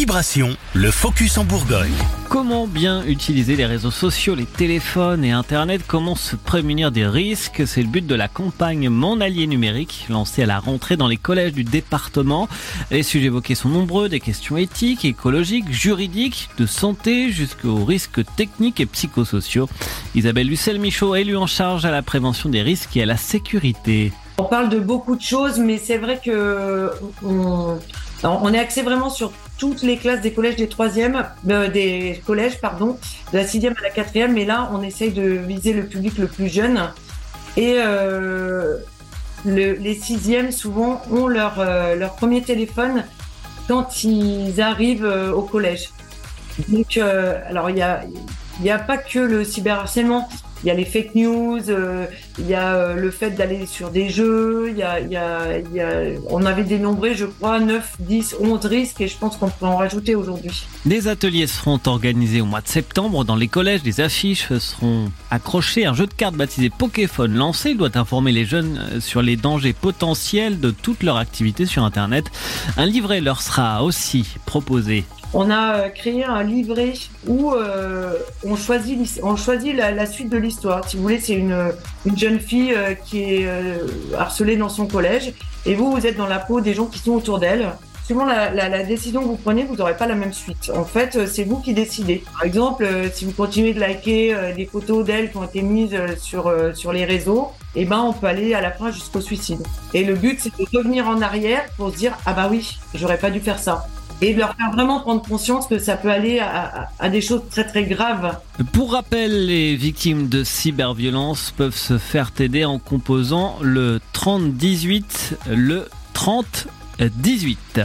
Vibration, le focus en Bourgogne. Comment bien utiliser les réseaux sociaux, les téléphones et Internet? Comment se prémunir des risques? C'est le but de la campagne Mon allié numérique, lancée à la rentrée dans les collèges du département. Les sujets évoqués sont nombreux, des questions éthiques, écologiques, juridiques, de santé, jusqu'aux risques techniques et psychosociaux. Isabelle Lucel-Michaud, élue en charge à la prévention des risques et à la sécurité. On parle de beaucoup de choses, mais c'est vrai que on, on est axé vraiment sur toutes les classes des collèges des troisièmes, euh, des collèges, pardon, de la sixième à la quatrième. Mais là, on essaye de viser le public le plus jeune. Et euh, le, les sixièmes, souvent, ont leur, euh, leur premier téléphone quand ils arrivent au collège. Donc, alors, il n'y a, y a pas que le cyberharcèlement. Il y a les fake news, euh, il y a euh, le fait d'aller sur des jeux, on avait dénombré, je crois, 9, 10, 11 risques et je pense qu'on peut en rajouter aujourd'hui. Des ateliers seront organisés au mois de septembre dans les collèges, des affiches seront accrochées, un jeu de cartes baptisé Poképhone lancé doit informer les jeunes euh, sur les dangers potentiels de toute leur activité sur Internet. Un livret leur sera aussi proposé on a euh, créé un livret où euh, on choisit, on choisit la, la suite de l'histoire. Si vous voulez, c'est une, une jeune fille euh, qui est euh, harcelée dans son collège et vous, vous êtes dans la peau des gens qui sont autour d'elle. Suivant la, la, la, décision que vous prenez, vous n'aurez pas la même suite. En fait, euh, c'est vous qui décidez. Par exemple, si vous continuez de liker des photos d'elle qui ont été mises sur, sur les réseaux, eh ben, on peut aller à la fin jusqu'au suicide. Et le but, c'est de revenir en arrière pour se dire, ah bah oui, j'aurais pas dû faire ça et de leur faire vraiment prendre conscience que ça peut aller à, des choses très très graves. Pour rappel, les victimes de cyberviolence peuvent se faire aider en composant le 30 18, le 30 18.